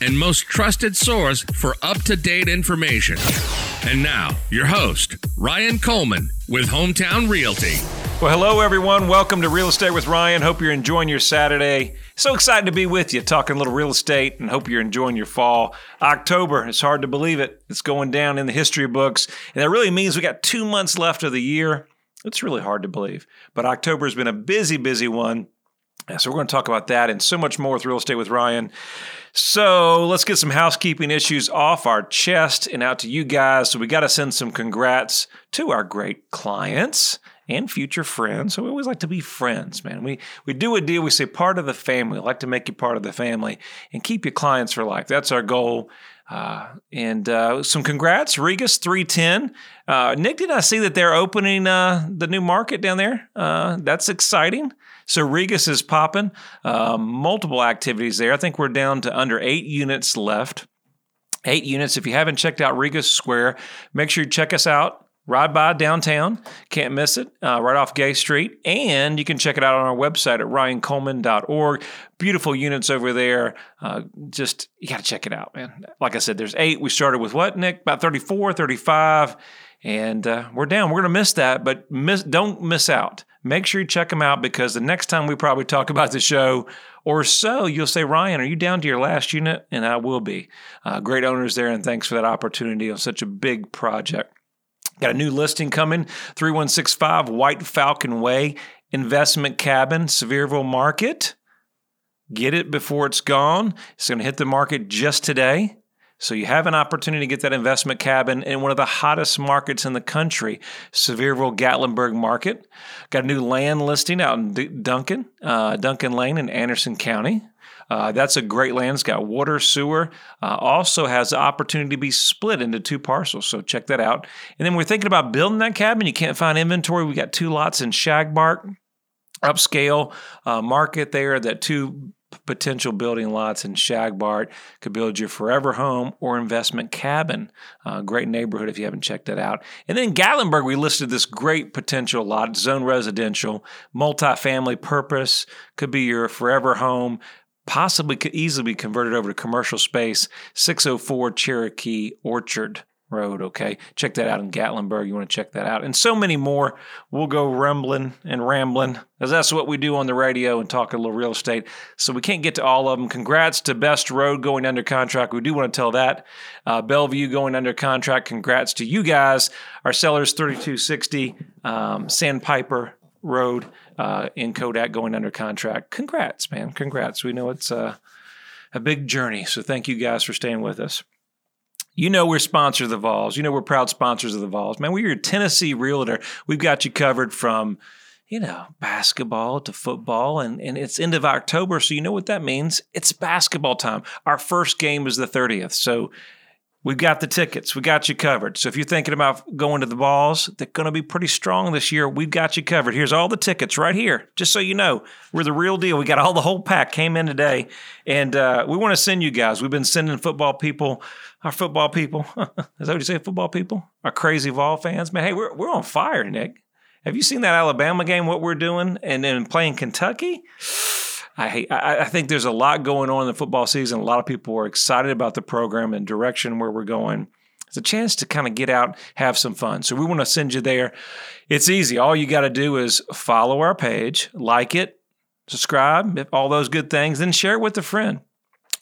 and most trusted source for up to date information. And now, your host, Ryan Coleman with Hometown Realty. Well, hello, everyone. Welcome to Real Estate with Ryan. Hope you're enjoying your Saturday. So excited to be with you, talking a little real estate, and hope you're enjoying your fall. October, it's hard to believe it. It's going down in the history books. And that really means we got two months left of the year. It's really hard to believe. But October has been a busy, busy one. So we're going to talk about that and so much more with Real Estate with Ryan. So let's get some housekeeping issues off our chest and out to you guys. So we got to send some congrats to our great clients and future friends. So we always like to be friends, man. We we do a deal. We say part of the family. We like to make you part of the family and keep your clients for life. That's our goal. Uh, and uh, some congrats, Regas 310. Uh, Nick, did I see that they're opening uh, the new market down there? Uh, that's exciting. So Regas is popping. Uh, multiple activities there. I think we're down to under eight units left. Eight units. If you haven't checked out Regas Square, make sure you check us out ride by downtown. Can't miss it. Uh, right off Gay Street. And you can check it out on our website at ryancoleman.org. Beautiful units over there. Uh, just, you got to check it out, man. Like I said, there's eight. We started with what, Nick? About 34, 35. And uh, we're down. We're going to miss that, but miss, don't miss out. Make sure you check them out because the next time we probably talk about the show or so, you'll say, Ryan, are you down to your last unit? And I will be. Uh, great owners there, and thanks for that opportunity on such a big project. Got a new listing coming 3165 White Falcon Way, investment cabin, Sevierville Market. Get it before it's gone. It's going to hit the market just today. So you have an opportunity to get that investment cabin in one of the hottest markets in the country, Sevierville Gatlinburg Market. Got a new land listing out in Duncan, uh, Duncan Lane in Anderson County. Uh, that's a great land. It's got water, sewer. Uh, also has the opportunity to be split into two parcels. So check that out. And then we're thinking about building that cabin. You can't find inventory. We got two lots in Shagbark, upscale uh, market there. That two potential building lots in Shagbark could build your forever home or investment cabin. Uh, great neighborhood if you haven't checked that out. And then Gatlinburg, we listed this great potential lot, zone residential, multifamily purpose, could be your forever home possibly could easily be converted over to commercial space, 604 Cherokee Orchard Road. Okay, check that out in Gatlinburg. You want to check that out, and so many more. We'll go rumbling and rambling, as that's what we do on the radio and talk a little real estate. So we can't get to all of them. Congrats to Best Road going under contract. We do want to tell that. Uh, Bellevue going under contract. Congrats to you guys. Our sellers 3260 um, Sandpiper Road uh, in Kodak going under contract. Congrats, man. Congrats. We know it's uh, a big journey. So thank you guys for staying with us. You know we're sponsors of the Vols. You know we're proud sponsors of the Vols. Man, we're your Tennessee realtor. We've got you covered from, you know, basketball to football, and, and it's end of October, so you know what that means. It's basketball time. Our first game is the 30th. So We've got the tickets. We got you covered. So if you're thinking about going to the Vols, they're going to be pretty strong this year. We've got you covered. Here's all the tickets right here, just so you know. We're the real deal. We got all the whole pack came in today, and uh, we want to send you guys. We've been sending football people, our football people. Is that what you say, football people? Our crazy Vol fans, man. Hey, we're we're on fire, Nick. Have you seen that Alabama game? What we're doing, and then playing Kentucky. I, I, think there's a lot going on in the football season. A lot of people are excited about the program and direction where we're going. It's a chance to kind of get out, have some fun. So we want to send you there. It's easy. All you got to do is follow our page, like it, subscribe, all those good things, then share it with a friend.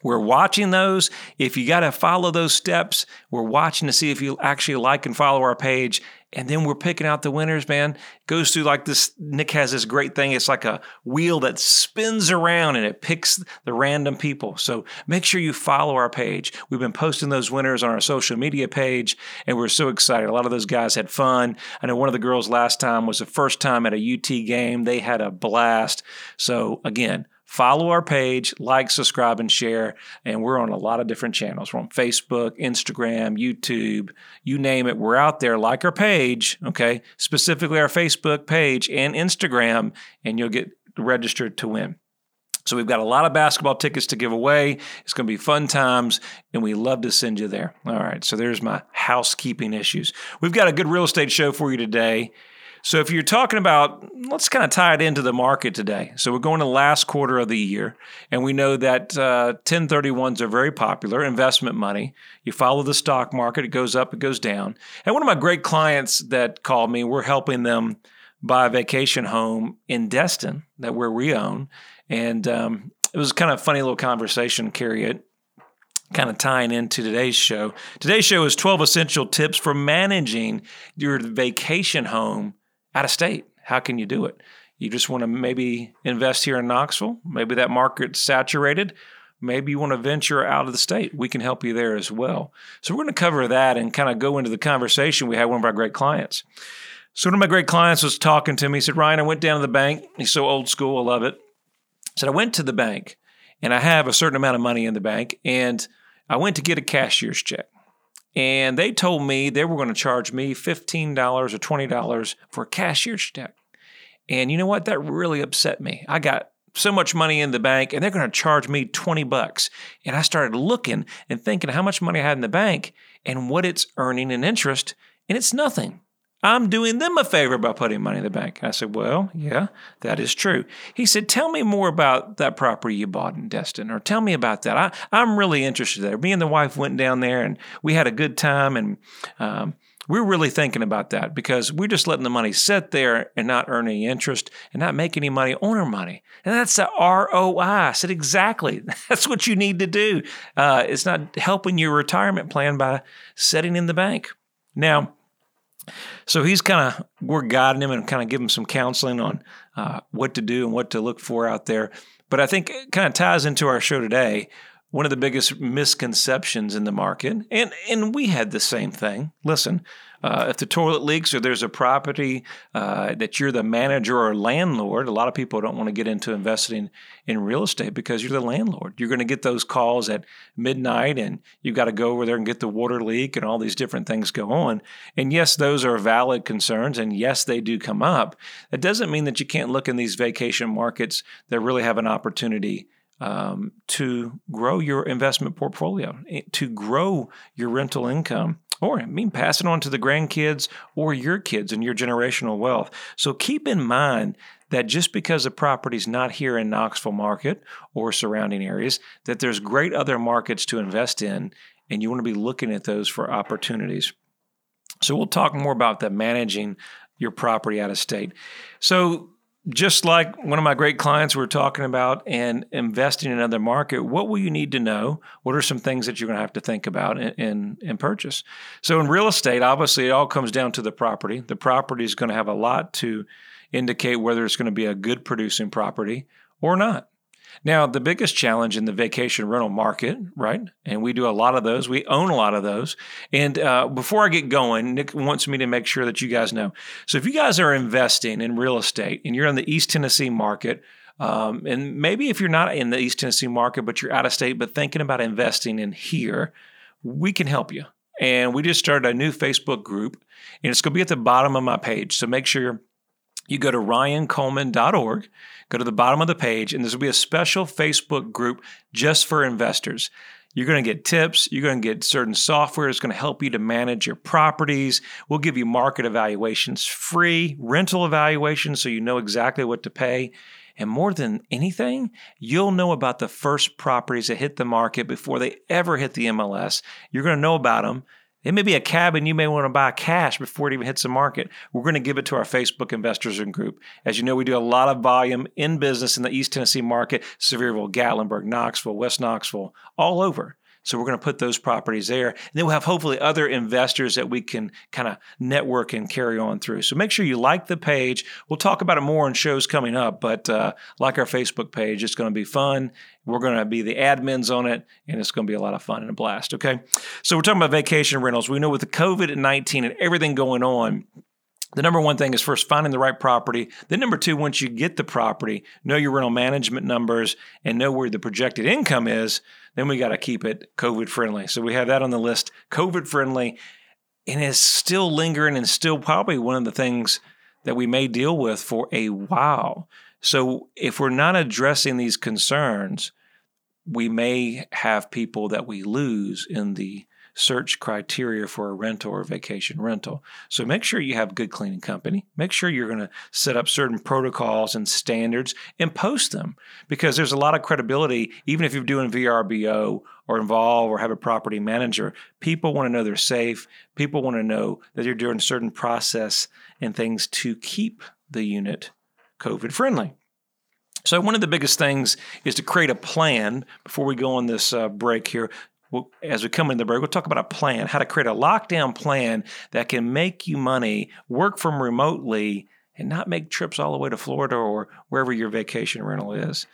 We're watching those. If you got to follow those steps, we're watching to see if you actually like and follow our page. And then we're picking out the winners, man. It goes through like this. Nick has this great thing. It's like a wheel that spins around and it picks the random people. So make sure you follow our page. We've been posting those winners on our social media page, and we're so excited. A lot of those guys had fun. I know one of the girls last time was the first time at a UT game. They had a blast. So again, follow our page, like, subscribe, and share. And we're on a lot of different channels. We're on Facebook, Instagram, YouTube, you name it. We're out there. Like our page, okay? Specifically our Facebook page and Instagram, and you'll get registered to win. So we've got a lot of basketball tickets to give away. It's going to be fun times, and we love to send you there. All right, so there's my housekeeping issues. We've got a good real estate show for you today. So if you're talking about, let's kind of tie it into the market today. So we're going to last quarter of the year, and we know that uh, 1031s are very popular, investment money. You follow the stock market, it goes up, it goes down. And one of my great clients that called me, we're helping them buy a vacation home in Destin that where we own. And um, it was kind of funny little conversation, carry it kind of tying into today's show. Today's show is 12 essential tips for managing your vacation home out of state. How can you do it? You just want to maybe invest here in Knoxville. Maybe that market's saturated. Maybe you want to venture out of the state. We can help you there as well. So we're going to cover that and kind of go into the conversation we had one of our great clients. So one of my great clients was talking to me. He said, Ryan, I went down to the bank. He's so old school. I love it. He said, I went to the bank and I have a certain amount of money in the bank and I went to get a cashier's check and they told me they were going to charge me $15 or $20 for a cashier's check. And you know what? That really upset me. I got so much money in the bank and they're going to charge me 20 bucks. And I started looking and thinking how much money I had in the bank and what it's earning in interest, and it's nothing. I'm doing them a favor by putting money in the bank. I said, Well, yeah, that is true. He said, Tell me more about that property you bought in Destin, or tell me about that. I, I'm really interested there. Me and the wife went down there and we had a good time, and um, we're really thinking about that because we're just letting the money sit there and not earn any interest and not make any money on our money. And that's the ROI. I said, Exactly. That's what you need to do. Uh, it's not helping your retirement plan by setting in the bank. Now, so he's kind of we're guiding him and kind of giving him some counseling on uh, what to do and what to look for out there. But I think it kind of ties into our show today. One of the biggest misconceptions in the market, and and we had the same thing. Listen, uh, if the toilet leaks or there's a property uh, that you're the manager or landlord, a lot of people don't want to get into investing in real estate because you're the landlord. You're going to get those calls at midnight and you've got to go over there and get the water leak and all these different things go on. And yes, those are valid concerns. And yes, they do come up. That doesn't mean that you can't look in these vacation markets that really have an opportunity um, to grow your investment portfolio, eh, to grow your rental income or I mean pass it on to the grandkids or your kids and your generational wealth. So keep in mind that just because a property's not here in Knoxville market or surrounding areas, that there's great other markets to invest in, and you want to be looking at those for opportunities. So we'll talk more about that managing your property out of state. So just like one of my great clients we are talking about and investing in another market, what will you need to know? What are some things that you're going to have to think about in, in, purchase? So in real estate, obviously it all comes down to the property. The property is going to have a lot to indicate whether it's going to be a good producing property or not. Now, the biggest challenge in the vacation rental market, right? And we do a lot of those. We own a lot of those. And uh, before I get going, Nick wants me to make sure that you guys know. So, if you guys are investing in real estate and you're in the East Tennessee market, um, and maybe if you're not in the East Tennessee market, but you're out of state, but thinking about investing in here, we can help you. And we just started a new Facebook group, and it's going to be at the bottom of my page. So make sure you go to ryancoleman.org, go to the bottom of the page, and there's will be a special Facebook group just for investors. You're going to get tips. You're going to get certain software that's going to help you to manage your properties. We'll give you market evaluations free, rental evaluations, so you know exactly what to pay. And more than anything, you'll know about the first properties that hit the market before they ever hit the MLS. You're going to know about them it may be a cabin you may want to buy cash before it even hits the market. We're going to give it to our Facebook investors and group. As you know, we do a lot of volume in business in the East Tennessee market, Sevierville, Gatlinburg, Knoxville, West Knoxville, all over. So we're going to put those properties there. And then we'll have hopefully other investors that we can kind of network and carry on through. So make sure you like the page. We'll talk about it more in shows coming up, but uh, like our Facebook page, it's going to be fun. We're going to be the admins on it, and it's going to be a lot of fun and a blast. Okay. So we're talking about vacation rentals. We know with the COVID 19 and everything going on, the number one thing is first finding the right property. Then, number two, once you get the property, know your rental management numbers and know where the projected income is then we got to keep it COVID friendly. So we have that on the list, COVID friendly, and it's still lingering and still probably one of the things that we may deal with for a while. So if we're not addressing these concerns, we may have people that we lose in the search criteria for a rental or vacation rental. So make sure you have a good cleaning company. Make sure you're going to set up certain protocols and standards and post them because there's a lot of credibility, even if you're doing VRBO or Evolve or have a property manager. People want to know they're safe. People want to know that you're doing certain process and things to keep the unit COVID friendly. So, one of the biggest things is to create a plan before we go on this uh, break here we'll, as we come into the break, we'll talk about a plan, how to create a lockdown plan that can make you money, work from remotely, and not make trips all the way to Florida or wherever your vacation rental is.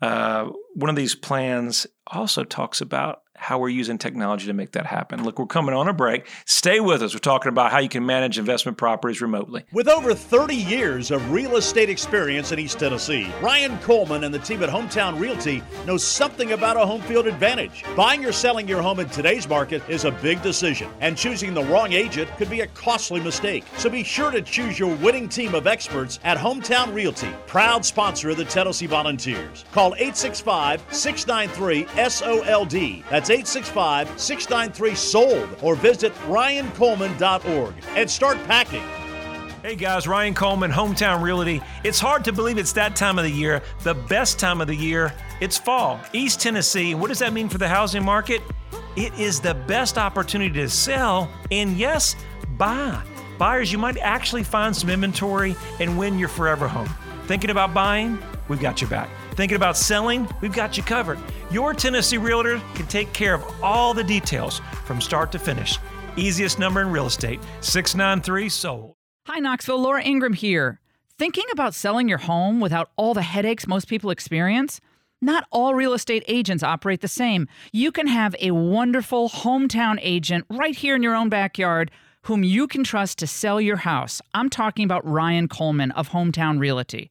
Uh, one of these plans also talks about how we're using technology to make that happen. Look, we're coming on a break. Stay with us. We're talking about how you can manage investment properties remotely. With over 30 years of real estate experience in East Tennessee, Ryan Coleman and the team at Hometown Realty know something about a home field advantage. Buying or selling your home in today's market is a big decision, and choosing the wrong agent could be a costly mistake. So be sure to choose your winning team of experts at Hometown Realty, proud sponsor of the Tennessee Volunteers. Call 865 693 SOLD. That's 865 693 SOLD or visit ryancoleman.org and start packing. Hey guys, Ryan Coleman, Hometown Realty. It's hard to believe it's that time of the year, the best time of the year. It's fall, East Tennessee. What does that mean for the housing market? It is the best opportunity to sell and, yes, buy. Buyers, you might actually find some inventory and win your forever home. Thinking about buying? We've got your back. Thinking about selling? We've got you covered. Your Tennessee Realtor can take care of all the details from start to finish. Easiest number in real estate 693 Sold. Hi, Knoxville. Laura Ingraham here. Thinking about selling your home without all the headaches most people experience? Not all real estate agents operate the same. You can have a wonderful hometown agent right here in your own backyard whom you can trust to sell your house. I'm talking about Ryan Coleman of Hometown Realty.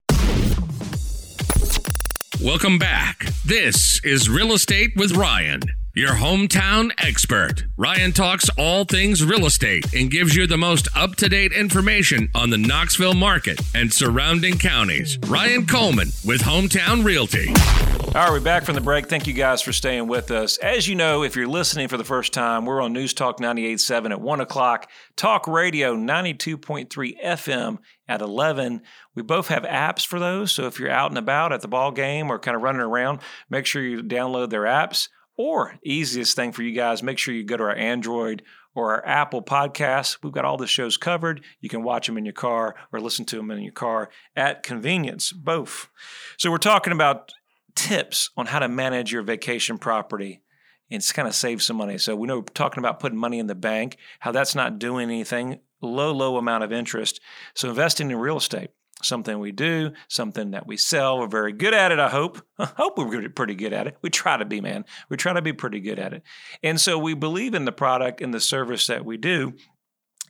Welcome back. This is Real Estate with Ryan, your hometown expert. Ryan talks all things real estate and gives you the most up to date information on the Knoxville market and surrounding counties. Ryan Coleman with Hometown Realty. All right, we're back from the break. Thank you guys for staying with us. As you know, if you're listening for the first time, we're on News Talk 98.7 at 1 o'clock, Talk Radio 92.3 FM at 11. We both have apps for those. So if you're out and about at the ball game or kind of running around, make sure you download their apps. Or easiest thing for you guys, make sure you go to our Android or our Apple podcasts. We've got all the shows covered. You can watch them in your car or listen to them in your car at convenience, both. So we're talking about tips on how to manage your vacation property and kind of save some money. So we know we're talking about putting money in the bank, how that's not doing anything, low, low amount of interest. So investing in real estate, something we do, something that we sell. We're very good at it, I hope. I hope we're pretty good at it. We try to be, man. We try to be pretty good at it. And so we believe in the product and the service that we do.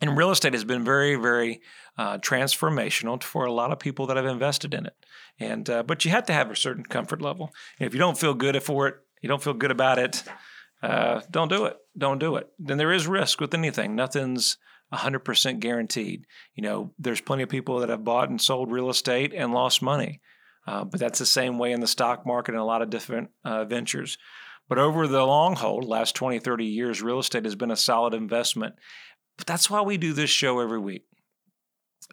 And real estate has been very, very uh, transformational for a lot of people that have invested in it. And uh, but you have to have a certain comfort level. And if you don't feel good for it, you don't feel good about it. Uh, don't do it. Don't do it. Then there is risk with anything. Nothing's 100% guaranteed. You know, there's plenty of people that have bought and sold real estate and lost money. Uh, but that's the same way in the stock market and a lot of different uh, ventures. But over the long haul, last 20, 30 years, real estate has been a solid investment. But that's why we do this show every week.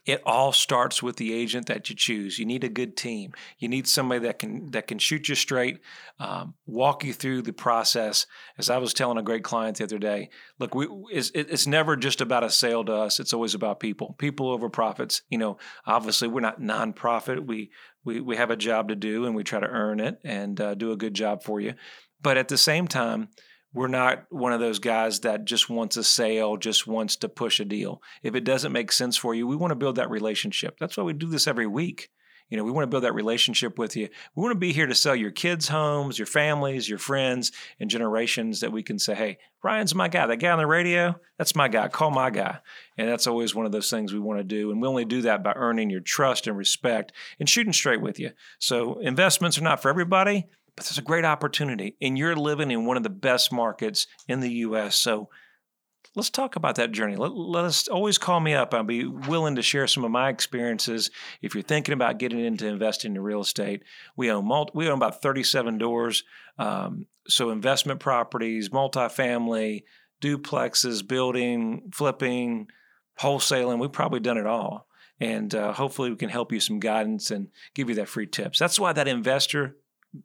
It all starts with the agent that you choose. You need a good team. You need somebody that can that can shoot you straight, um, walk you through the process. As I was telling a great client the other day, look, we, it's, it's never just about a sale to us. It's always about people, people over profits. You know, obviously we're not nonprofit. We we we have a job to do, and we try to earn it and uh, do a good job for you. But at the same time, we're not one of those guys that just wants a sale, just wants to push a deal. If it doesn't make sense for you, we want to build that relationship. That's why we do this every week. You know, we want to build that relationship with you. We want to be here to sell your kids' homes, your families, your friends, and generations that we can say, hey, Ryan's my guy. That guy on the radio, that's my guy. Call my guy. And that's always one of those things we want to do. And we only do that by earning your trust and respect and shooting straight with you. So investments are not for everybody, but there's a great opportunity, and you're living in one of the best markets in the U.S. So let's talk about that journey. Let, let, us always call me up. I'll be willing to share some of my experiences. If you're thinking about getting into investing in real estate, we own multi, we own about 37 doors. Um, so investment properties, multifamily, duplexes, building, flipping, wholesaling. We've probably done it all. And uh, hopefully, we can help you some guidance and give you that free tips. That's why that investor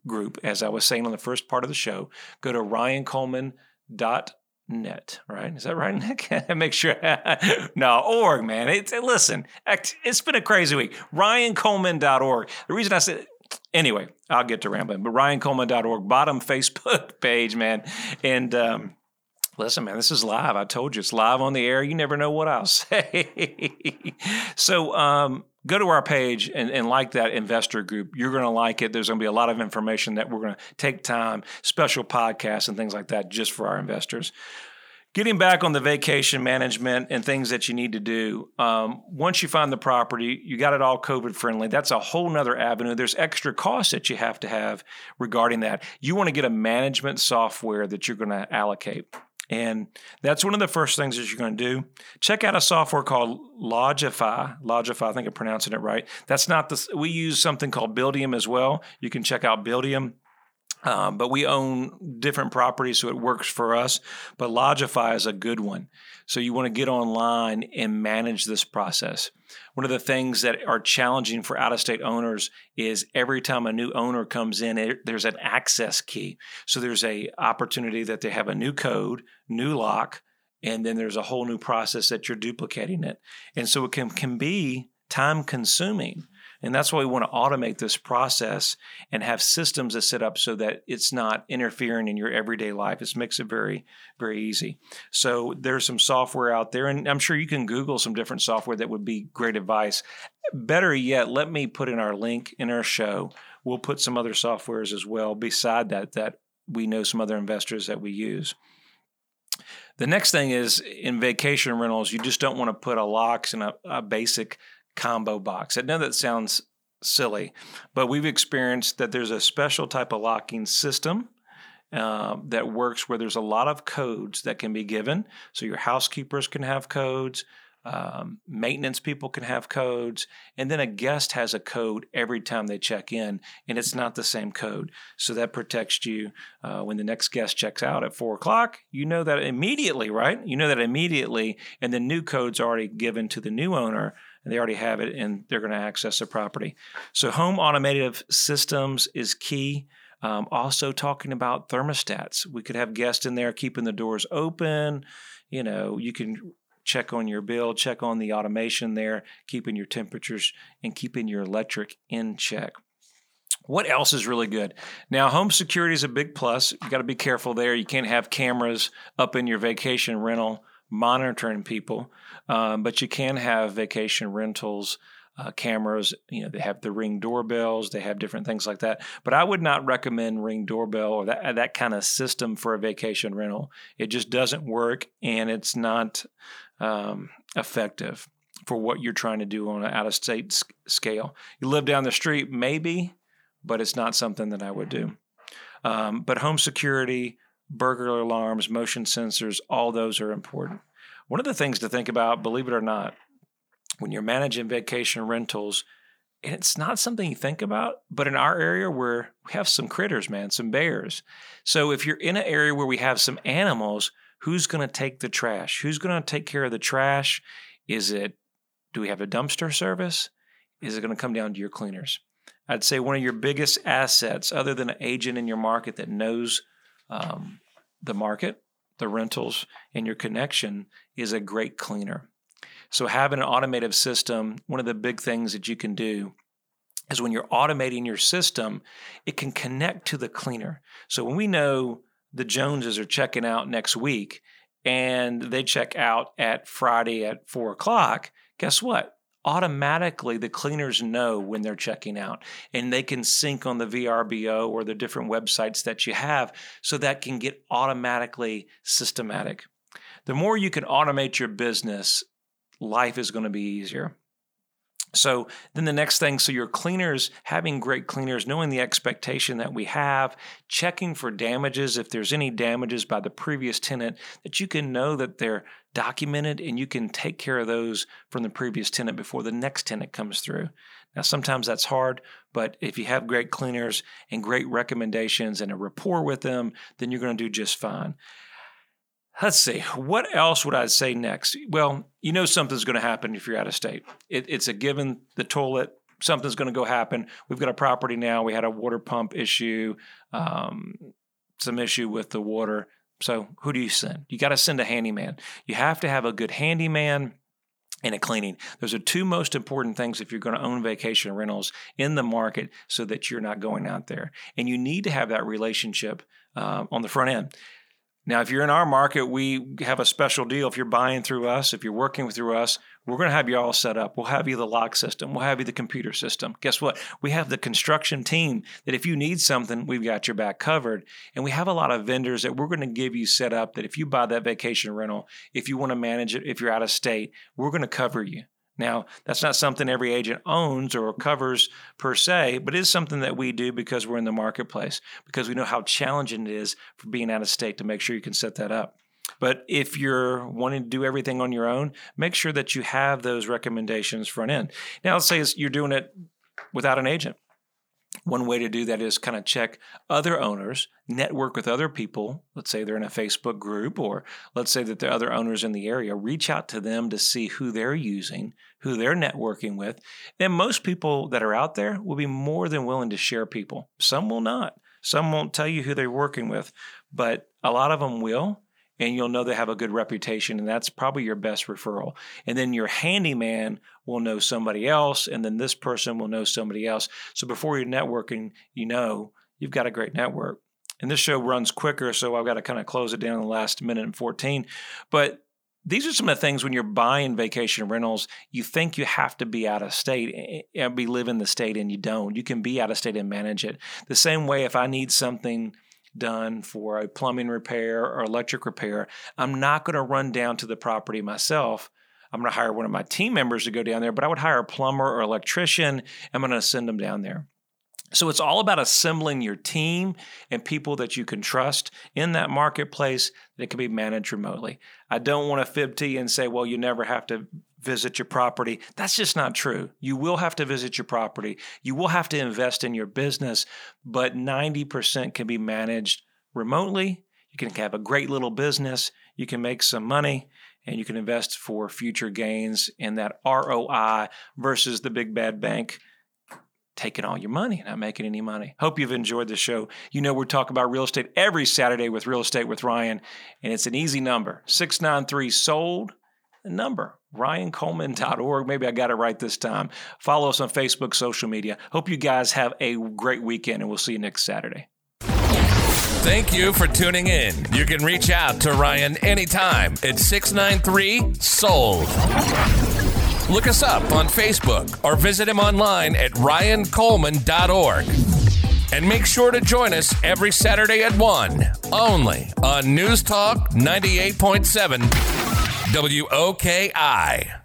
group, as I was saying on the first part of the show, go to ryancoleman.net, right? Is that right, Nick? Make sure. no, org, man. It's, listen, it's been a crazy week. ryancoleman.org. The reason I said, anyway, I'll get to rambling, but ryancoleman.org, bottom Facebook page, man. And, um, Listen, man, this is live. I told you it's live on the air. You never know what I'll say. so, um, go to our page and, and like that investor group. You're going to like it. There's going to be a lot of information that we're going to take time, special podcasts and things like that just for our investors. Getting back on the vacation management and things that you need to do. Um, once you find the property, you got it all COVID friendly. That's a whole nother avenue. There's extra costs that you have to have regarding that. You want to get a management software that you're going to allocate. And that's one of the first things that you're going to do. Check out a software called Lodgify. Lodgify, I think I'm pronouncing it right. That's not the, we use something called Buildium as well. You can check out Buildium. Um, but we own different properties, so it works for us. But Lodgify is a good one. So you want to get online and manage this process. One of the things that are challenging for out of state owners is every time a new owner comes in, it, there's an access key. So there's a opportunity that they have a new code, new lock, and then there's a whole new process that you're duplicating it. And so it can, can be time consuming and that's why we want to automate this process and have systems that set up so that it's not interfering in your everyday life. It makes it very, very easy. So there's some software out there, and I'm sure you can Google some different software that would be great advice. Better yet, let me put in our link in our show. We'll put some other softwares as well beside that that we know some other investors that we use. The next thing is in vacation rentals, you just don't want to put a locks and a, a basic combo box. I know that sounds silly, but we've experienced that there's a special type of locking system uh, that works where there's a lot of codes that can be given. So your housekeepers can have codes, um, maintenance people can have codes, and then a guest has a code every time they check in, and it's not the same code. So that protects you uh, when the next guest checks out at four o'clock. You know that immediately, right? You know that immediately, and the new code's already given to the new owner and they already have it and they're going to access the property. So, home automated systems is key. Um, also, talking about thermostats. We could have guests in there keeping the doors open. You know, you can check on your bill, check on the automation there, keeping your temperatures and keeping your electric in check. What else is really good? Now, home security is a big plus. You got to be careful there. You can't have cameras up in your vacation rental monitoring people. Um, but you can have vacation rentals. Uh, cameras, you know, they have the ring doorbells, they have different things like that. But I would not recommend ring doorbell or that that kind of system for a vacation rental. It just doesn't work, and it's not um, effective for what you're trying to do on an out of state scale. You live down the street, maybe, but it's not something that I would do. Um, but home security, burglar alarms, motion sensors, all those are important. One of the things to think about, believe it or not, when you're managing vacation rentals, and it's not something you think about, but in our area where we have some critters, man, some bears. So if you're in an area where we have some animals, who's going to take the trash? Who's going to take care of the trash? Is it Do we have a dumpster service? Is it going to come down to your cleaners? I'd say one of your biggest assets, other than an agent in your market that knows um, the market, the rentals, and your connection, is a great cleaner. So, having an automated system, one of the big things that you can do is when you're automating your system, it can connect to the cleaner. So, when we know the Joneses are checking out next week and they check out at Friday at four o'clock, guess what? Automatically the cleaners know when they're checking out and they can sync on the VRBO or the different websites that you have so that can get automatically systematic. The more you can automate your business, life is going to be easier. So then the next thing, so your cleaners, having great cleaners, knowing the expectation that we have, checking for damages, if there's any damages by the previous tenant, that you can know that they're documented and you can take care of those from the previous tenant before the next tenant comes through. Now, sometimes that's hard, but if you have great cleaners and great recommendations and a rapport with them, then you're going to do just fine. Let's see. What else would I say next? Well, you know something's going to happen if you're out of state. It, it's a given. The toilet, something's going to go happen. We've got a property now. We had a water pump issue, um, some issue with the water. So who do you send? You got to send a handyman. You have to have a good handyman and a cleaning. Those are two most important things if you're going to own vacation rentals in the market so that you're not going out there. And you need to have that relationship uh, on the front end. Now, if you're in our market, we have a special deal. If you're buying through us, if you're working through us, we're going to have you all set up. We'll have you the lock system. We'll have you the computer system. Guess what? We have the construction team that if you need something, we've got your back covered. And we have a lot of vendors that we're going to give you set up that if you buy that vacation rental, if you want to manage it, if you're out of state, we're going to cover you. Now, that's not something every agent owns or covers per se, but it is something that we do because we're in the marketplace, because we know how challenging it is for being out of state to make sure you can set that up. But if you're wanting to do everything on your own, make sure that you have those recommendations front end. Now, let's say you're doing it without an agent. One way to do that is kind of check other owners, network with other people. Let's say they're in a Facebook group, or let's say that there are other owners in the area. Reach out to them to see who they're using, who they're networking with. And most people that are out there will be more than willing to share people. Some will not. Some won't tell you who they're working with, but a lot of them will and you'll know they have a good reputation and that's probably your best referral and then your handyman will know somebody else and then this person will know somebody else so before you're networking you know you've got a great network and this show runs quicker so i've got to kind of close it down in the last minute and 14 but these are some of the things when you're buying vacation rentals, you think you have to be out of state and be live in the state and you don't. You can be out of state and manage it. The same way if I need something done for a plumbing repair or electric repair, I'm not going to run down to the property myself. I'm going to hire one of my team members to go down there, but I would hire a plumber or electrician. I'm going to send them down there. So it's all about assembling your team and people that you can trust in that marketplace that can be managed remotely. I don't want to fib to you and say, well, you never have to visit your property. That's just not true. You will have to visit your property. You will have to invest in your business, but 90% can be managed remotely. You can have a great little business. You can make some money and you can invest for future gains in that ROI versus the big bad bank taking all your money, not making any money. Hope you've enjoyed the show. You know, we're talking about real estate every Saturday with Real Estate with Ryan, and it's an easy number 693 sold number, ryancoleman.org. Maybe I got it right this time. Follow us on Facebook, social media. Hope you guys have a great weekend, and we'll see you next Saturday. Thank you for tuning in. You can reach out to Ryan anytime at 693 Sold. Look us up on Facebook or visit him online at ryancoleman.org. And make sure to join us every Saturday at 1, only on News Talk 98.7 WOKI.